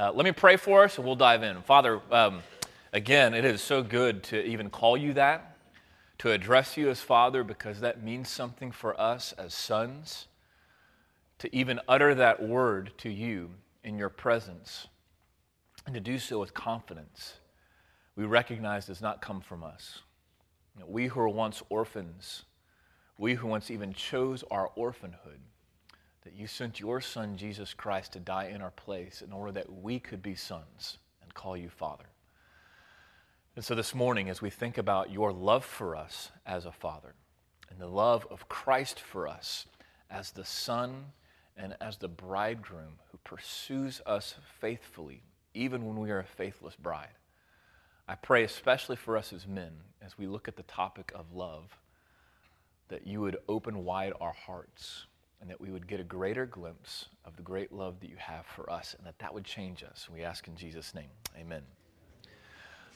Uh, let me pray for us and we'll dive in. Father, um, again, it is so good to even call you that, to address you as Father, because that means something for us as sons, to even utter that word to you in your presence, and to do so with confidence. We recognize does not come from us. You know, we who were once orphans, we who once even chose our orphanhood, that you sent your Son, Jesus Christ, to die in our place in order that we could be sons and call you Father. And so this morning, as we think about your love for us as a Father and the love of Christ for us as the Son and as the bridegroom who pursues us faithfully, even when we are a faithless bride, I pray especially for us as men, as we look at the topic of love, that you would open wide our hearts and that we would get a greater glimpse of the great love that you have for us, and that that would change us. We ask in Jesus' name. Amen.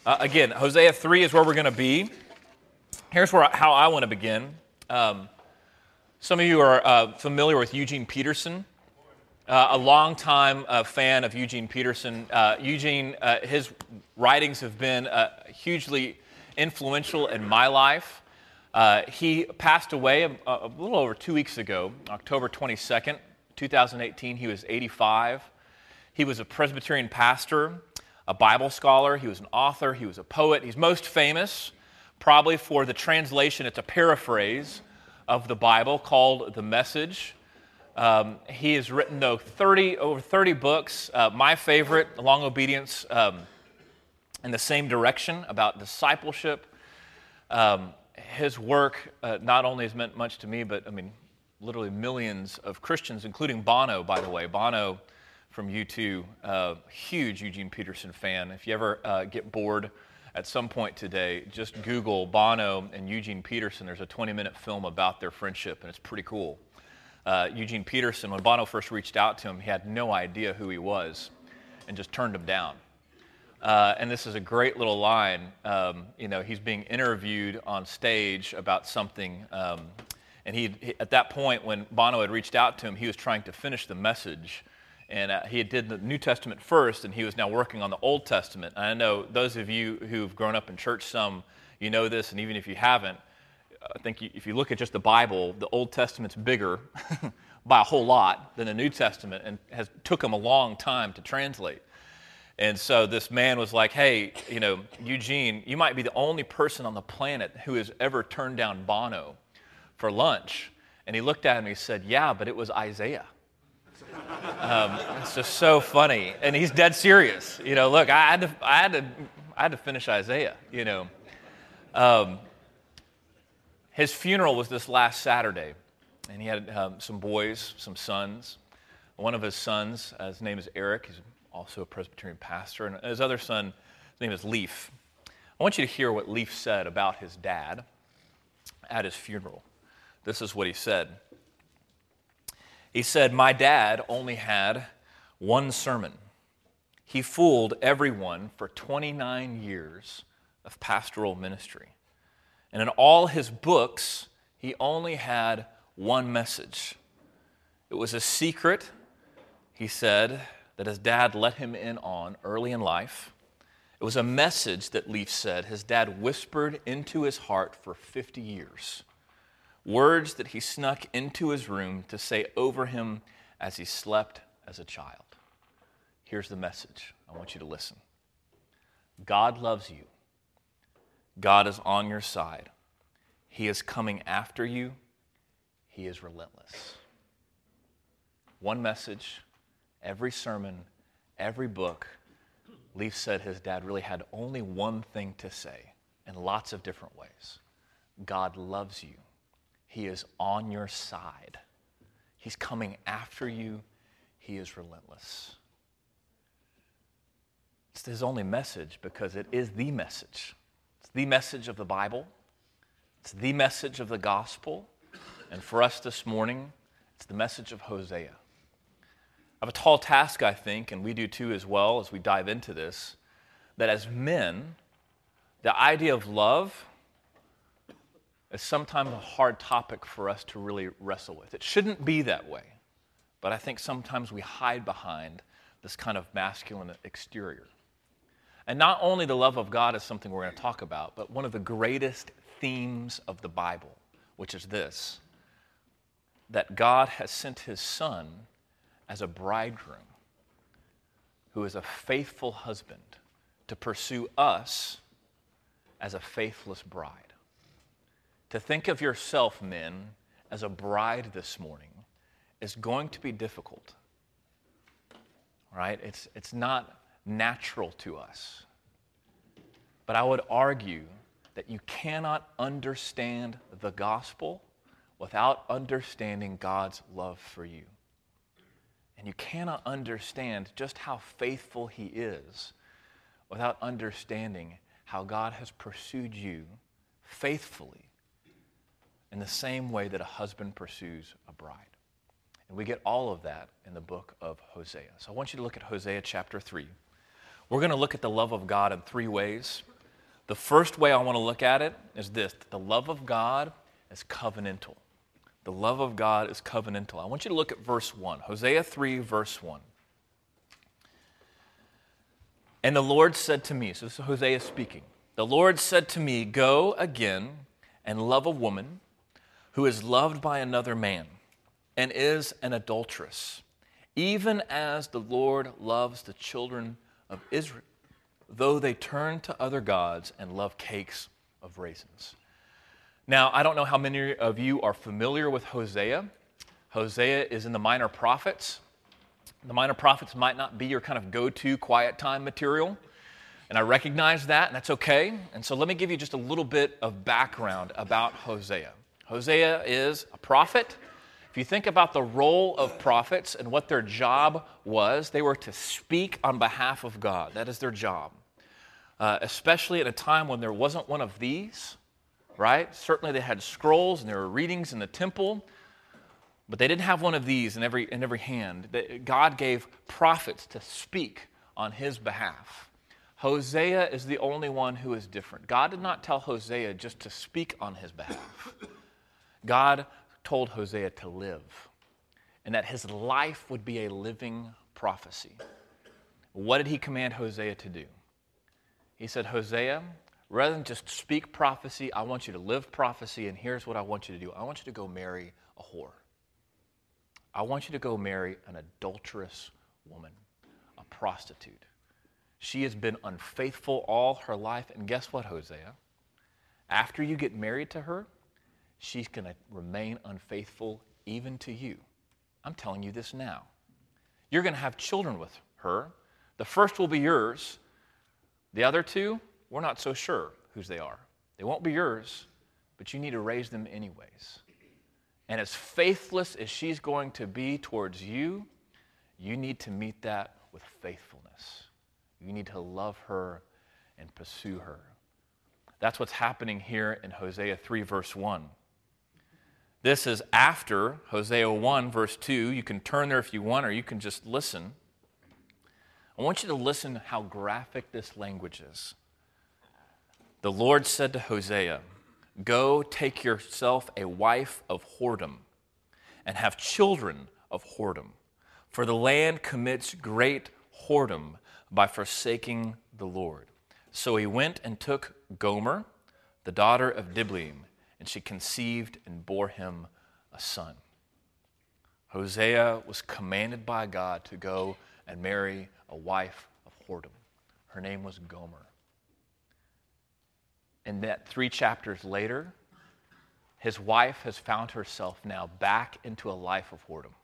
Uh, again, Hosea 3 is where we're going to be. Here's where, how I want to begin. Um, some of you are uh, familiar with Eugene Peterson, uh, a longtime uh, fan of Eugene Peterson. Uh, Eugene, uh, his writings have been hugely influential in my life. Uh, he passed away a, a, little over two weeks ago, October 22nd, 2018. He was 85. He was a Presbyterian pastor, a Bible scholar, he was an author, he was a poet. He's most famous probably for the translation, it's a paraphrase of the Bible called The Message. Um, he has written, though, 30, over 30 books. Uh, my favorite, Long Obedience, um, in the same direction about discipleship. Um, his work uh, not only has meant much to me, but I mean, literally millions of Christians, including Bono, by the way. Bono from U2, uh, huge Eugene Peterson fan. If you ever uh, get bored at some point today, just Google Bono and Eugene Peterson. There's a 20 minute film about their friendship, and it's pretty cool. Uh, Eugene Peterson, when Bono first reached out to him, he had no idea who he was and just turned him down. Uh, and this is a great little line. Um, you know, he's being interviewed on stage about something. Um, and he, he, at that point, when Bono had reached out to him, he was trying to finish the message. And uh, he did the New Testament first, and he was now working on the Old Testament. And I know those of you who've grown up in church, some you know this, and even if you haven't, I think you, if you look at just the Bible, the Old Testament's bigger by a whole lot than the New Testament, and has took him a long time to translate. And so this man was like, hey, you know, Eugene, you might be the only person on the planet who has ever turned down Bono for lunch. And he looked at him and he said, yeah, but it was Isaiah. Um, it's just so funny. And he's dead serious. You know, look, I had to, I had to, I had to finish Isaiah, you know. Um, his funeral was this last Saturday, and he had um, some boys, some sons. One of his sons, uh, his name is Eric, he's also a Presbyterian pastor, and his other son, his name is Leif. I want you to hear what Leif said about his dad at his funeral. This is what he said. He said, My dad only had one sermon. He fooled everyone for 29 years of pastoral ministry. And in all his books, he only had one message. It was a secret, he said, that his dad let him in on early in life. It was a message that Leif said his dad whispered into his heart for 50 years. Words that he snuck into his room to say over him as he slept as a child. Here's the message. I want you to listen. God loves you. God is on your side. He is coming after you. He is relentless. One message, every sermon, every book, Leif said his dad really had only one thing to say in lots of different ways God loves you. He is on your side. He's coming after you. He is relentless. It's his only message because it is the message. It's the message of the Bible, it's the message of the gospel. And for us this morning, it's the message of Hosea have a tall task, I think, and we do too as well as we dive into this, that as men, the idea of love is sometimes a hard topic for us to really wrestle with. It shouldn't be that way, but I think sometimes we hide behind this kind of masculine exterior. And not only the love of God is something we're going to talk about, but one of the greatest themes of the Bible, which is this that God has sent his son as a bridegroom who is a faithful husband to pursue us as a faithless bride. To think of yourself, men, as a bride this morning is going to be difficult. Right? It's, it's not natural to us. But I would argue that you cannot understand the gospel without understanding God's love for you. And you cannot understand just how faithful He is without understanding how God has pursued you faithfully in the same way that a husband pursues a bride. And we get all of that in the book of Hosea. So I want you to look at Hosea chapter 3. We're going to look at the love of God in three ways. The first way I want to look at it is this the love of God is covenantal. The love of God is covenantal. I want you to look at verse 1, Hosea 3, verse 1. And the Lord said to me, so this is Hosea speaking. The Lord said to me, Go again and love a woman who is loved by another man and is an adulteress, even as the Lord loves the children of Israel, though they turn to other gods and love cakes of raisins. Now, I don't know how many of you are familiar with Hosea. Hosea is in the Minor Prophets. The Minor Prophets might not be your kind of go to quiet time material, and I recognize that, and that's okay. And so let me give you just a little bit of background about Hosea. Hosea is a prophet. If you think about the role of prophets and what their job was, they were to speak on behalf of God. That is their job. Uh, especially at a time when there wasn't one of these, right? Certainly they had scrolls and there were readings in the temple, but they didn't have one of these in every, in every hand. God gave prophets to speak on his behalf. Hosea is the only one who is different. God did not tell Hosea just to speak on his behalf. God told Hosea to live and that his life would be a living prophecy. What did he command Hosea to do? He said, Hosea, rather than just speak prophecy, I want you to live prophecy, and here's what I want you to do I want you to go marry a whore. I want you to go marry an adulterous woman, a prostitute. She has been unfaithful all her life, and guess what, Hosea? After you get married to her, she's going to remain unfaithful even to you. I'm telling you this now. You're going to have children with her. The first will be yours. The other two, we're not so sure whose they are. They won't be yours, but you need to raise them anyways. And as faithless as she's going to be towards you, you need to meet that with faithfulness. You need to love her and pursue her. That's what's happening here in Hosea 3, verse 1. This is after Hosea 1, verse 2. You can turn there if you want, or you can just listen. I want you to listen how graphic this language is. The Lord said to Hosea, Go take yourself a wife of whoredom and have children of whoredom, for the land commits great whoredom by forsaking the Lord. So he went and took Gomer, the daughter of Diblaim and she conceived and bore him a son. Hosea was commanded by God to go and marry a wife of whoredom. Her name was Gomer. And that three chapters later, his wife has found herself now back into a life of whoredom.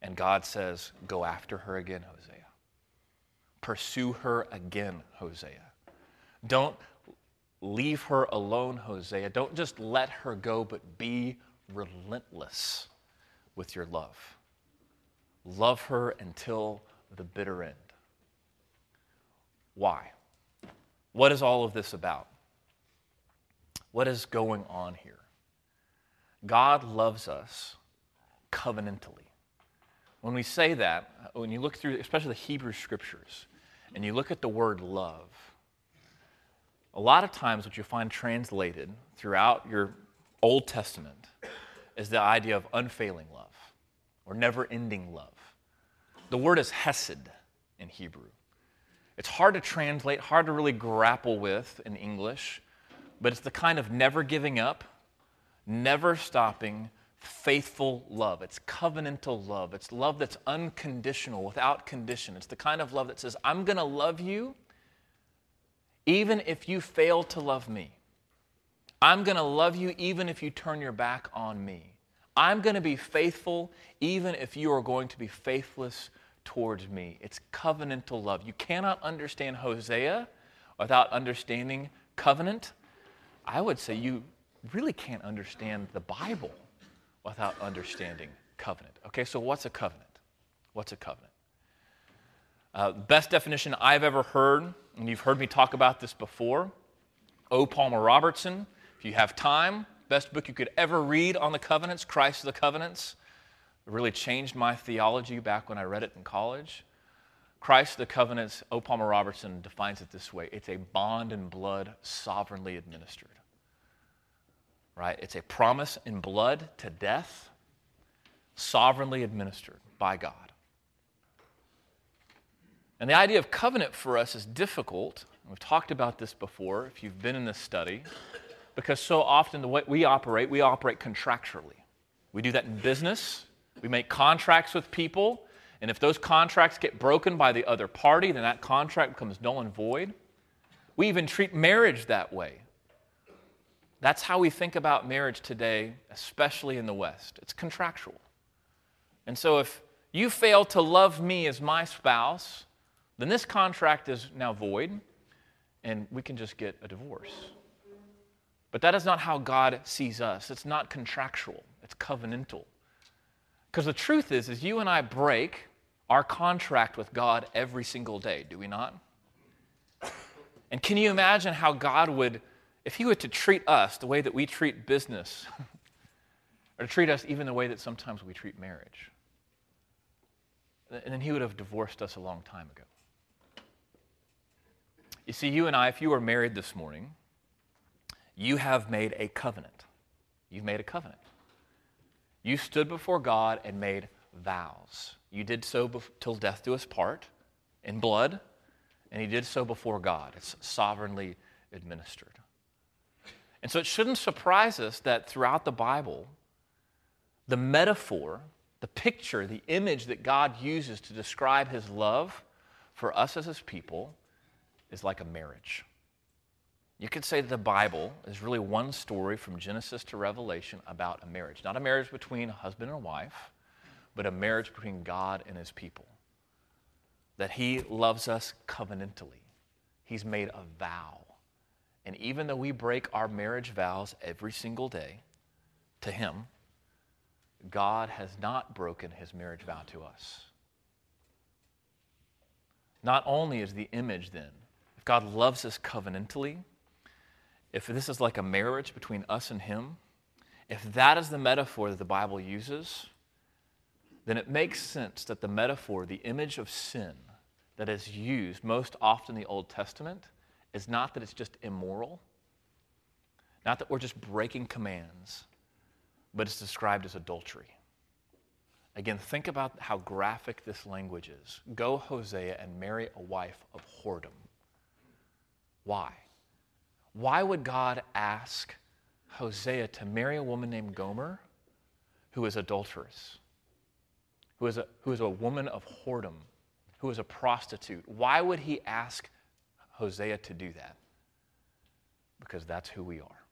And God says, Go after her again, Hosea. Pursue her again, Hosea. Don't Leave her alone, Hosea. Don't just let her go, but be relentless with your love. Love her until the bitter end. Why? What is all of this about? What is going on here? God loves us covenantally. When we say that, when you look through, especially the Hebrew scriptures, and you look at the word love, a lot of times, what you find translated throughout your Old Testament is the idea of unfailing love or never ending love. The word is hesed in Hebrew. It's hard to translate, hard to really grapple with in English, but it's the kind of never giving up, never stopping, faithful love. It's covenantal love. It's love that's unconditional, without condition. It's the kind of love that says, I'm going to love you even if you fail to love me. I'm going to love you even if you turn your back on me. I'm going to be faithful even if you are going to be faithless towards me. It's covenantal love. You cannot understand Hosea without understanding covenant. I would say you really can't understand the Bible without understanding covenant. Okay, so what's a covenant? What's a covenant? Uh, best definition I've ever heard, and you've heard me talk about this before, O. Palmer Robertson. If you have time, best book you could ever read on the covenants, Christ of the Covenants. It really changed my theology back when I read it in college. Christ the Covenants, O. Palmer Robertson defines it this way it's a bond in blood sovereignly administered right? It's a promise in blood to death, sovereignly administered by God. And the idea of covenant for us is difficult. We've talked about this before if you've been in this study, because so often the way we operate, we operate contractually. We do that in business, we make contracts with people, and if those contracts get broken by the other party, then that contract becomes null and void. We even treat marriage that way. That's how we think about marriage today, especially in the West. It's contractual. And so if you fail to love me as my spouse, then this contract is now void and we can just get a divorce. But that is not how God sees us. It's not contractual, it's covenantal. Because the truth is is you and I break our contract with God every single day, do we not? And can you imagine how God would if he were to treat us the way that we treat business, or to treat us even the way that sometimes we treat marriage, and then he would have divorced us a long time ago. You see, you and I, if you were married this morning, you have made a covenant. You've made a covenant. You stood before God and made vows. You did so be- till death do us part in blood, and he did so before God. It's sovereignly administered. And so it shouldn't surprise us that throughout the Bible, the metaphor, the picture, the image that God uses to describe his love for us as his people is like a marriage. You could say that the Bible is really one story from Genesis to Revelation about a marriage. Not a marriage between a husband and a wife, but a marriage between God and his people. That he loves us covenantally, he's made a vow and even though we break our marriage vows every single day to Him, God has not broken His marriage vow to us. Not only is the image then, if God loves us covenantally, if this is like a marriage between us and Him, if that is the metaphor that the Bible uses, then it makes sense that the metaphor, the image of sin that is used most often in the Old Testament, is not that it's just immoral, not that we're just breaking commands, but it's described as adultery. Again, think about how graphic this language is. Go, Hosea, and marry a wife of whoredom. Why? Why would God ask Hosea to marry a woman named Gomer who is adulterous, who is a, who is a woman of whoredom, who is a prostitute? Why would he ask Hosea to do that because that's who we are.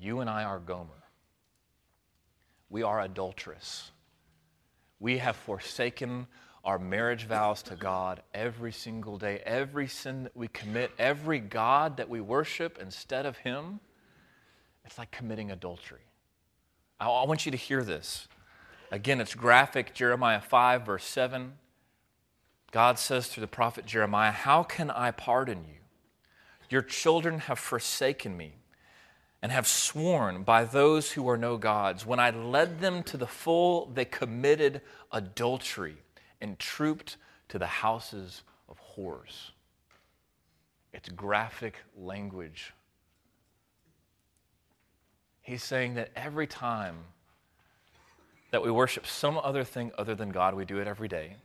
You and I are Gomer. We are adulterous. We have forsaken our marriage vows to God every single day. Every sin that we commit, every God that we worship instead of Him, it's like committing adultery. I, I want you to hear this. Again, it's graphic Jeremiah 5, verse 7. God says through the prophet Jeremiah, How can I pardon you? Your children have forsaken me and have sworn by those who are no gods. When I led them to the full, they committed adultery and trooped to the houses of whores. It's graphic language. He's saying that every time that we worship some other thing other than God. We do it every day.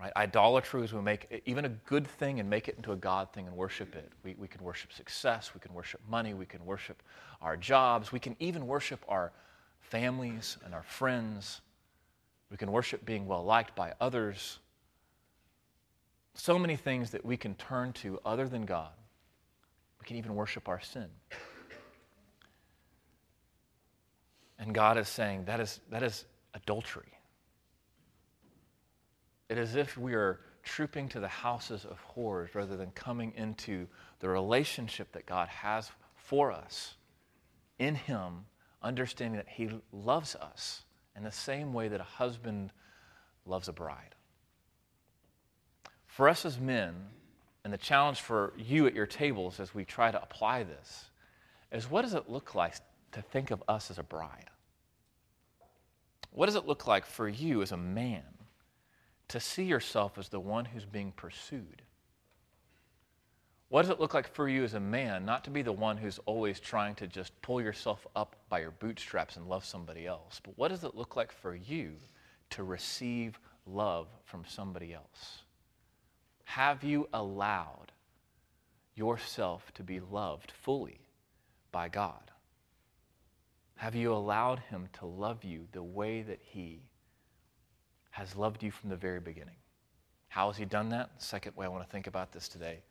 Right? Idolatry is we make even a good thing and make it into a God thing and worship it. We, we can worship success, we can worship money, we can worship our jobs, we can even worship our families and our friends. We can worship being well liked by others. So many things that we can turn to other than God. We can even worship our sin. And God is saying that is, that is adultery. It is as if we are trooping to the houses of whores rather than coming into the relationship that God has for us in Him, understanding that He loves us in the same way that a husband loves a bride. For us as men, and the challenge for you at your tables as we try to apply this, is what does it look like to think of us as a bride? What does it look like for you as a man to see yourself as the one who's being pursued? What does it look like for you as a man not to be the one who's always trying to just pull yourself up by your bootstraps and love somebody else? But what does it look like for you to receive love from somebody else? Have you allowed yourself to be loved fully by God? Have you allowed Him to love you the way that He has loved you from the very beginning? How has He done that? Second way I want to think about this today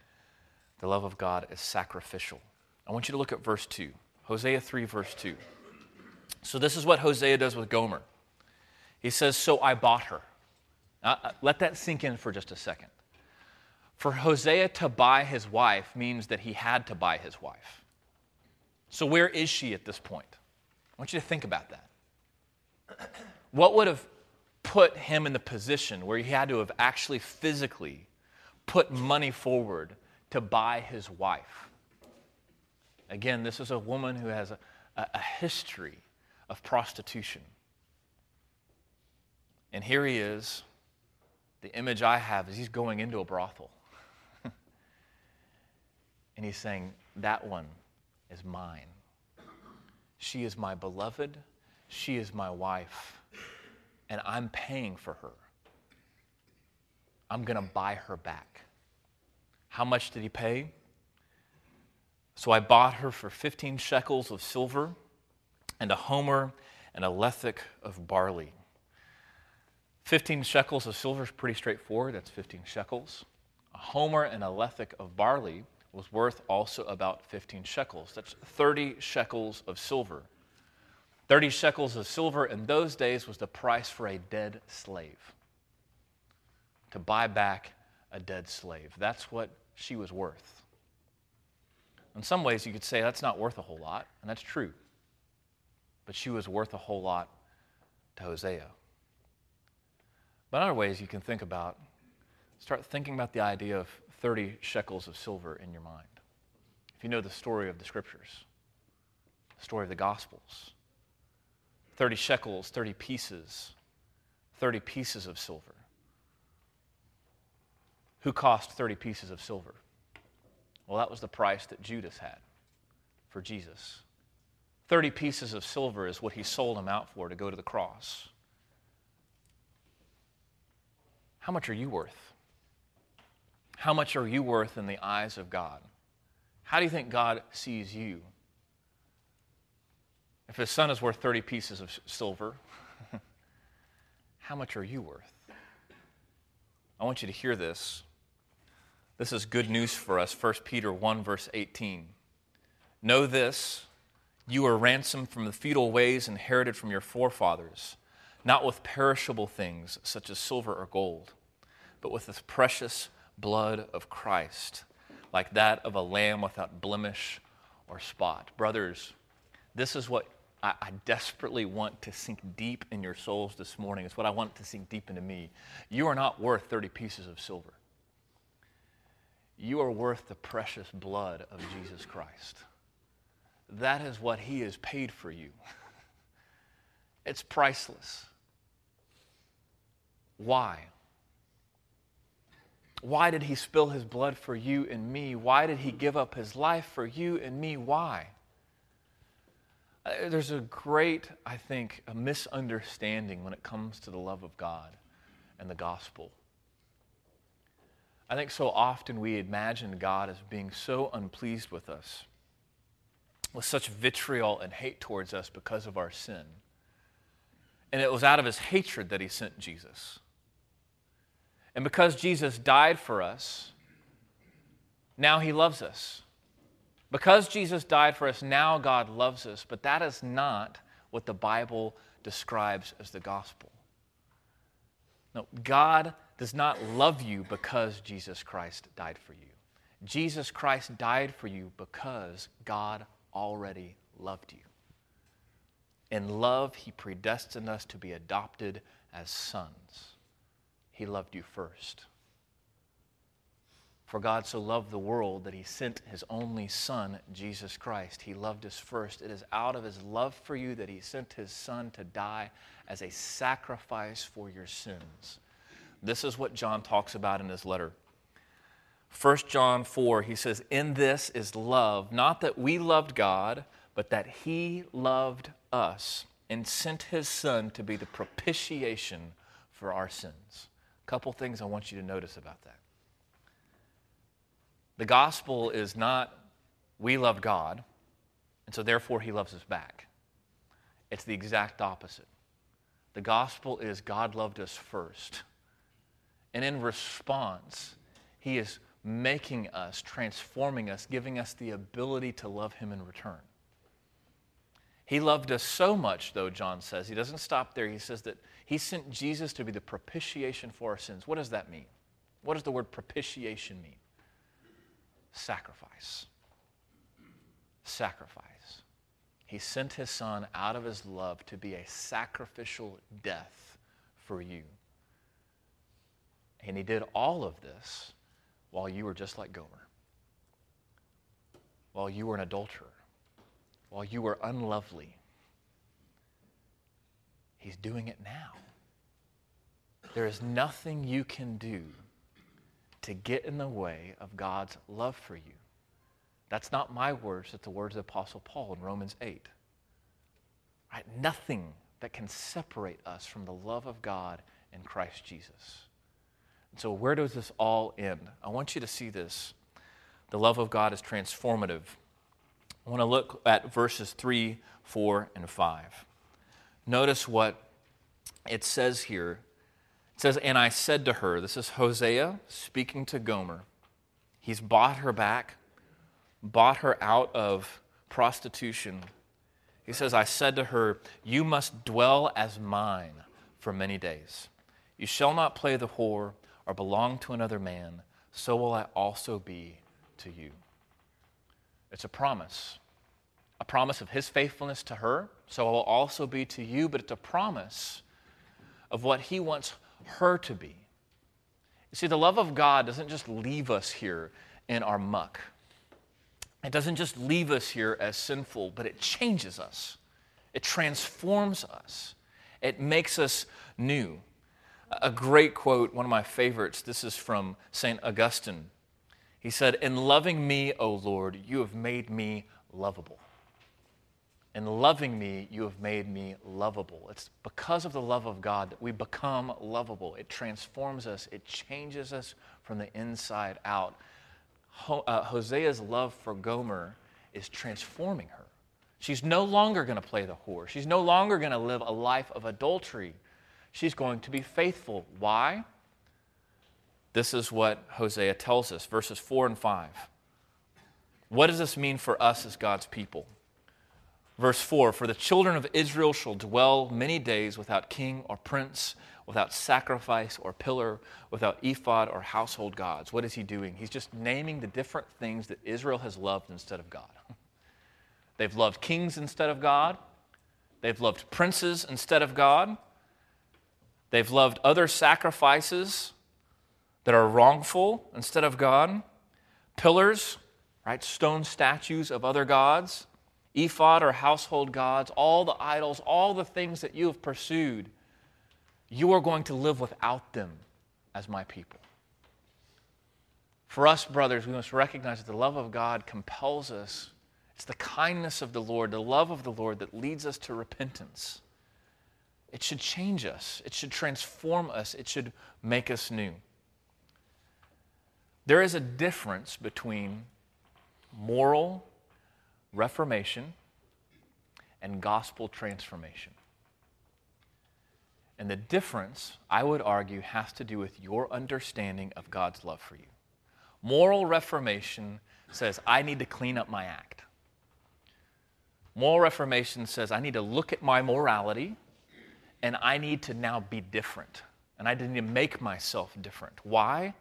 the love of God is sacrificial. I want you to look at verse 2, Hosea 3, verse 2. So, this is what Hosea does with Gomer. He says, So I bought her. Now, uh, let that sink in for just a second. For Hosea to buy his wife means that he had to buy his wife. So, where is she at this point? I want you to think about that. What would have put him in the position where he had to have actually physically put money forward to buy his wife. Again, this is a woman who has a, a history of prostitution. And here he is. The image I have is he's going into a brothel. and he's saying, That one is mine. She is my beloved. She is my wife. And I'm paying for her. I'm going to buy her back. How much did he pay? So I bought her for 15 shekels of silver and a homer and a lethek of barley. 15 shekels of silver is pretty straightforward. That's 15 shekels. A homer and a lethek of barley was worth also about 15 shekels. That's 30 shekels of silver. 30 shekels of silver in those days was the price for a dead slave. To buy back a dead slave. That's what she was worth. In some ways, you could say that's not worth a whole lot, and that's true. But she was worth a whole lot to Hosea. But in other ways, you can think about, start thinking about the idea of 30 shekels of silver in your mind. If you know the story of the scriptures, the story of the gospels, 30 shekels, 30 pieces, 30 pieces of silver who cost 30 pieces of silver? Well, that was the price that Judas had for Jesus. 30 pieces of silver is what he sold him out for to go to the cross. How much are you worth? How much are you worth in the eyes of God? How do you think God sees you? If his son is worth 30 pieces of silver, how much are you worth? I want you to hear this this is good news for us. 1 Peter 1, verse 18. Know this you are ransomed from the futile ways inherited from your forefathers, not with perishable things such as silver or gold, but with the precious blood of Christ, like that of a lamb without blemish or spot. Brothers, this is what I, I, desperately want to sink deep in your souls this morning. It's what I want to sink deep into me. You are not worth 30 pieces of silver. You are worth the precious blood of Jesus Christ. That is what He has paid for you. it's priceless. Why? Why did He spill His blood for you and me? Why did He give up His life for you and me? Why? Uh, There's a great, I think, a misunderstanding when it comes to the love of God and the gospel. I think so often we imagine God as being so unpleased with us, with such vitriol and hate towards us because of our sin. And it was out of his hatred that he sent Jesus. And because Jesus died for us, now he loves us. Because Jesus died for us, now God loves us. But that is not what the Bible describes as the gospel. No, God does not love you because Jesus Christ died for you. Jesus Christ died for you because God already loved you. In love, He predestined us to be adopted as sons. He loved you first. For God so loved the world that he sent his only Son, Jesus Christ. He loved us first. It is out of his love for you that he sent his Son to die as a sacrifice for your sins. This is what John talks about in his letter. 1 John 4, he says, In this is love, not that we loved God, but that he loved us and sent his Son to be the propitiation for our sins. A couple things I want you to notice about that. The gospel is not we love God, and so therefore he loves us back. It's the exact opposite. The gospel is God loved us first. And in response, he is making us, transforming us, giving us the ability to love him in return. He loved us so much, though, John says. He doesn't stop there. He says that he sent Jesus to be the propitiation for our sins. What does that mean? What does the word propitiation mean? sacrifice. Sacrifice. He sent his son out of his love to be a sacrificial death for you. And he did all of this while you were just like Gomer, while you were an adulterer, while you were unlovely. He's doing it now. There is nothing you can do to get in the way of God's love for you. That's not my words, that's the words of the Apostle Paul in Romans 8. Right? Nothing that can separate us from the love of God in Christ Jesus. So, where does this all end? I want you to see this. The love of God is transformative. I want to look at verses 3, 4, and 5. Notice what it says here it says, And I said to her, this is Hosea speaking to Gomer. He's bought her back, bought her out of prostitution. He says, I said to her, You must dwell as mine for many days. You shall not play the whore or belong to another man, so will I also be to you. It's a promise. A promise of his faithfulness to her, so I will also be to you, but it's a promise of what he wants her to be. You see, the love of God doesn't just leave us here in our muck. It doesn't just leave us here as sinful, but it changes us. It transforms us. It makes us new. A great quote, one of my favorites, this is from St. Augustine. He said, In loving me, O Lord, you have made me lovable. In loving me, you have made me lovable. It's because of the love of God that we become lovable. It transforms us, it changes us from the inside out. Ho- uh, Hosea's love for Gomer is transforming her. She's no longer going to play the whore, she's no longer going to live a life of adultery. She's going to be faithful. Why? This is what Hosea tells us, verses 4 and 5. What does this mean for us as God's people? Verse 4 For the children of Israel shall dwell many days without king or prince, without sacrifice or pillar, without ephod or household gods. What is he doing? He's just naming the different things that Israel has loved instead of God. They've loved kings instead of God, they've loved princes instead of God, they've loved other sacrifices that are wrongful instead of God, pillars, right? Stone statues of other gods ephod or household gods, all the idols, all the things that you have pursued, you are going to live without them as my people. For us, brothers, we must recognize that the love of God compels us. It's the kindness of the Lord, the love of the Lord that leads us to repentance. It should change us, it should transform us, it should make us new. There is a difference between moral reformation and gospel transformation. And the difference, I would argue, has to do with your understanding of God's love for you. Moral reformation says, I need to clean up my act. Moral reformation says, I need to look at my morality and I need to now be different. And I need to make myself different. Why?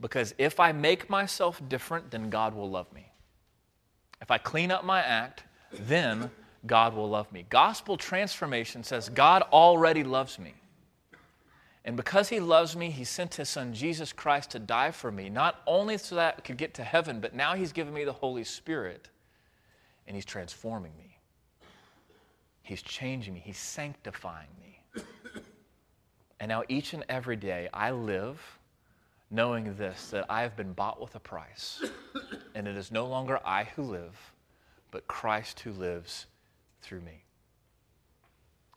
Because if I make myself different, then God will love me. If I clean up my act, then God will love me. Gospel transformation says God already loves me. And because he loves me, he sent his son Jesus Christ to die for me, not only so that I could get to heaven, but now he's given me the Holy Spirit and he's transforming me. He's changing me, he's sanctifying me. And now each and every day I live knowing this that I have been bought with a price, and it is no longer I who live, but Christ who lives through me.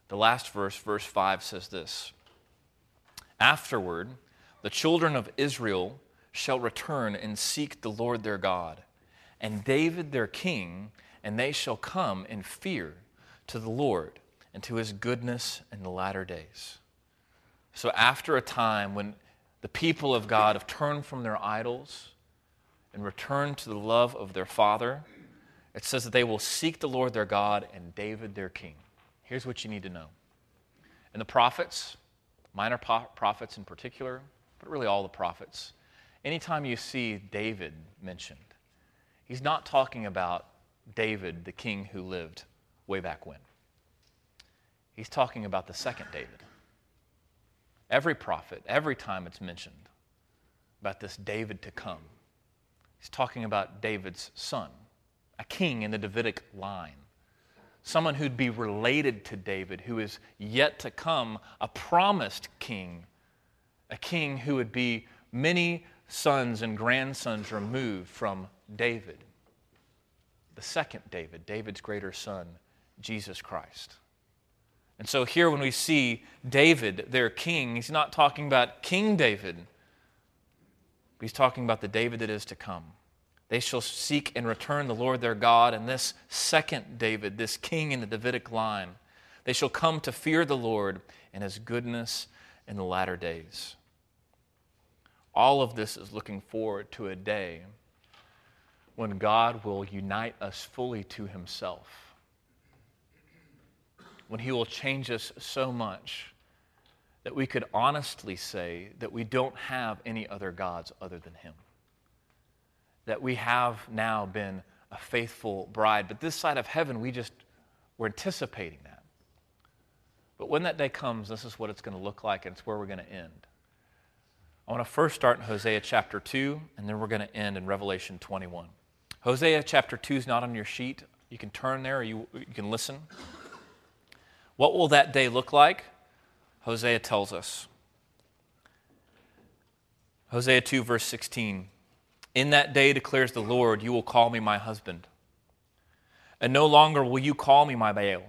The last verse, verse 5, says this Afterward, the children of Israel shall return and seek the Lord their God, and David their king, and they shall come in fear to the Lord and to his goodness in the latter days. So, after a time when the people of God have turned from their idols and returned to the love of their Father, it says that they will seek the Lord their God and David their king. Here's what you need to know. In the prophets, minor prophets in particular, but really all the prophets, anytime you see David mentioned, he's not talking about David, the king who lived way back when. He's talking about the second David. Every prophet, every time it's mentioned about this David to come, he's talking about David's son, a king in the Davidic line, someone who'd be related to David, who is yet to come, a promised king, a king who would be many sons and grandsons removed from David. The second David, David's greater son, Jesus Christ. And so here, when we see David, their king, he's not talking about King David, he's talking about the David that is to come. They shall seek and return the Lord their God, and this second David, this king in the Davidic line, they shall come to fear the Lord and his goodness in the latter days. All of this is looking forward to a day when God will unite us fully to himself when He will change us so much that we could honestly say that we don't have any other gods other than Him. That we have now been a faithful bride. But this side of heaven, we just, we're anticipating that. But when that day comes, this is what it's going to look like, and it's where we're going to end. I want to first start in Hosea chapter 2, and then we're going to end in Revelation 21. Hosea chapter 2 is not on your sheet. You can turn there, or you, you can listen. What will that day look like? Hosea tells us. Hosea 2, verse 16. In that day declares the Lord, you will call me my husband. And no longer will you call me my Baal.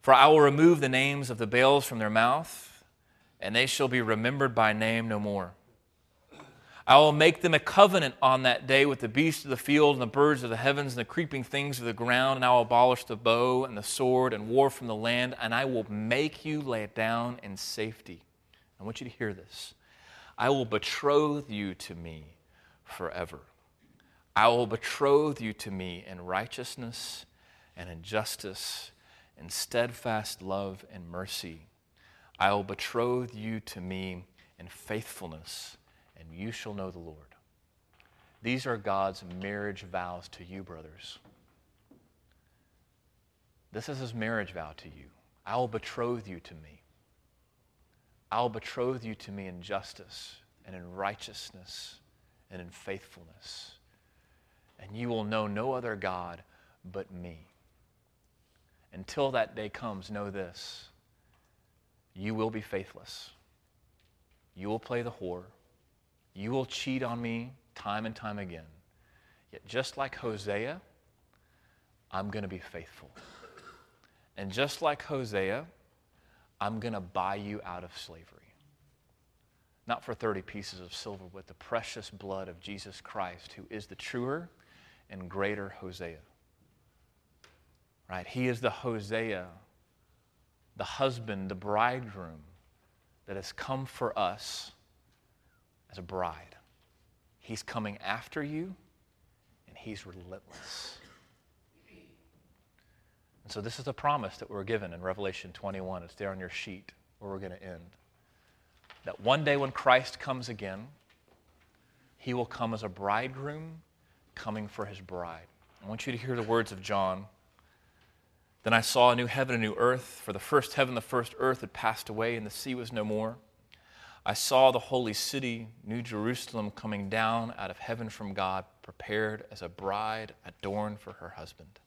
For I will remove the names of the Baals from their mouth, and they shall be remembered by name no more. I will make them a covenant on that day with the beasts of the field and the birds of the heavens and the creeping things of the ground, and I will abolish the bow and the sword and war from the land, and I will make you lay it down in safety. I want you to hear this. I will betroth you to me forever. I will betroth you to me in righteousness and in justice, in steadfast love and mercy. I will betroth you to me in faithfulness and you shall know the Lord. These are God's marriage vows to you, brothers. This is his marriage vow to you. I will betroth you to me. I will betroth you to me in justice and in righteousness and in faithfulness. And you will know no other God but me. Until that day comes, know this you will be faithless. You will play the whore. You will cheat on me time and time again. Yet, just like Hosea, I'm going to be faithful. And just like Hosea, I'm going to buy you out of slavery. Not for 30 pieces of silver, but the precious blood of Jesus Christ, who is the truer and greater Hosea. Right? He is the Hosea, the husband, the bridegroom that has come for us as a bride. He's coming after you, and he's relentless. And so, this is the promise that we're given in Revelation 21. It's there on your sheet where we're going to end. That one day when Christ comes again, he will come as a bridegroom coming for his bride. I want you to hear the words of John. Then I saw a new heaven a new earth, for the first heaven, the first earth had passed away, and the sea was no more. I saw the holy city, New Jerusalem, coming down out of heaven from God, prepared as a bride adorned for her husband.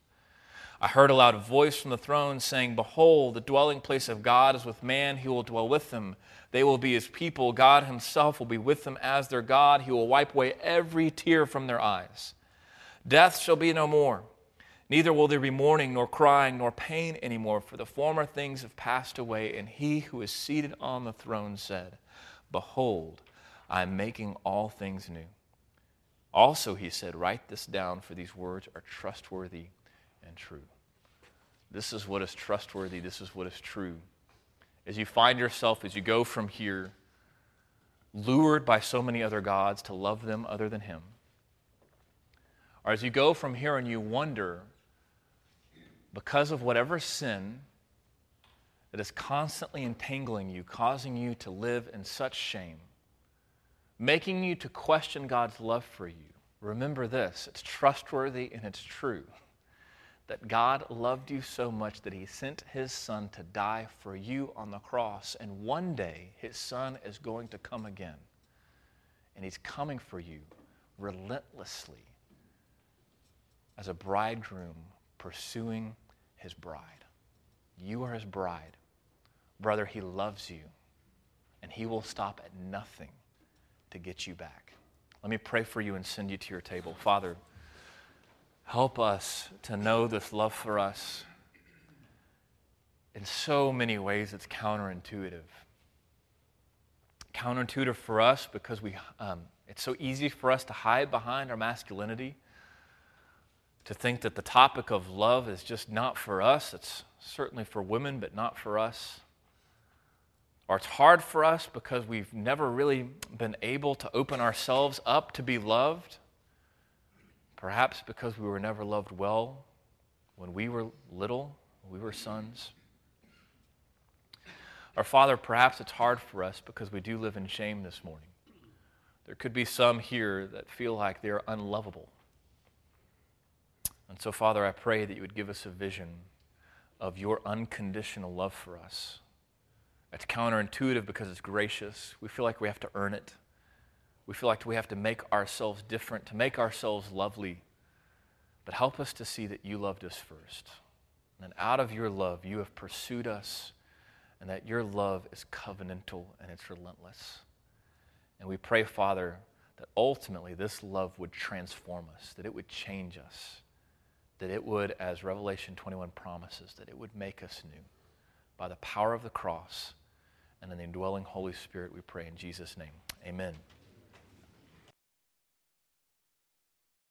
I heard a loud voice from the throne saying, Behold, the dwelling place of God is with man. He will dwell with them. They will be his people. God himself will be with them as their God. He will wipe away every tear from their eyes. Death shall be no more. Neither will there be mourning, nor crying, nor pain anymore, for the former things have passed away. And he who is seated on the throne said, Behold, I am making all things new. Also, he said, Write this down, for these words are trustworthy and true. This is what is trustworthy. This is what is true. As you find yourself, as you go from here, lured by so many other gods to love them other than Him, or as you go from here and you wonder, because of whatever sin that is constantly entangling you, causing you to live in such shame, making you to question God's love for you, remember this it's trustworthy and it's true that God loved you so much that he sent his son to die for you on the cross. And one day his son is going to come again. And he's coming for you relentlessly as a bridegroom pursuing his bride. You are his bride. Brother, he loves you. And he will stop at nothing to get you back. Let me pray for you and send you to your table. Father, Help us to know this love for us. In so many ways, it's counterintuitive. Counterintuitive for us because we, um, it's so easy for us to hide behind our masculinity, to think that the topic of love is just not for us. It's certainly for women, but not for us. Or it's hard for us because we've never really been able to open ourselves up to be loved. Perhaps because we were never loved well when we were little, we were sons. Our Father, perhaps it's hard for us because we do live in shame this morning. There could be some here that feel like they're unlovable. And so, Father, I pray that you would give us a vision of your unconditional love for us. It's counterintuitive because it's gracious. We feel like we have to earn it. We feel like we have to make ourselves different, to make ourselves lovely. But help us to see that you loved us first. And out of your love, you have pursued us, and that your love is covenantal and it's relentless. And we pray, Father, that ultimately this love would transform us, that it would change us, that it would, as Revelation 21 promises, that it would make us new. By the power of the cross and in the indwelling Holy Spirit, we pray in Jesus' name. Amen.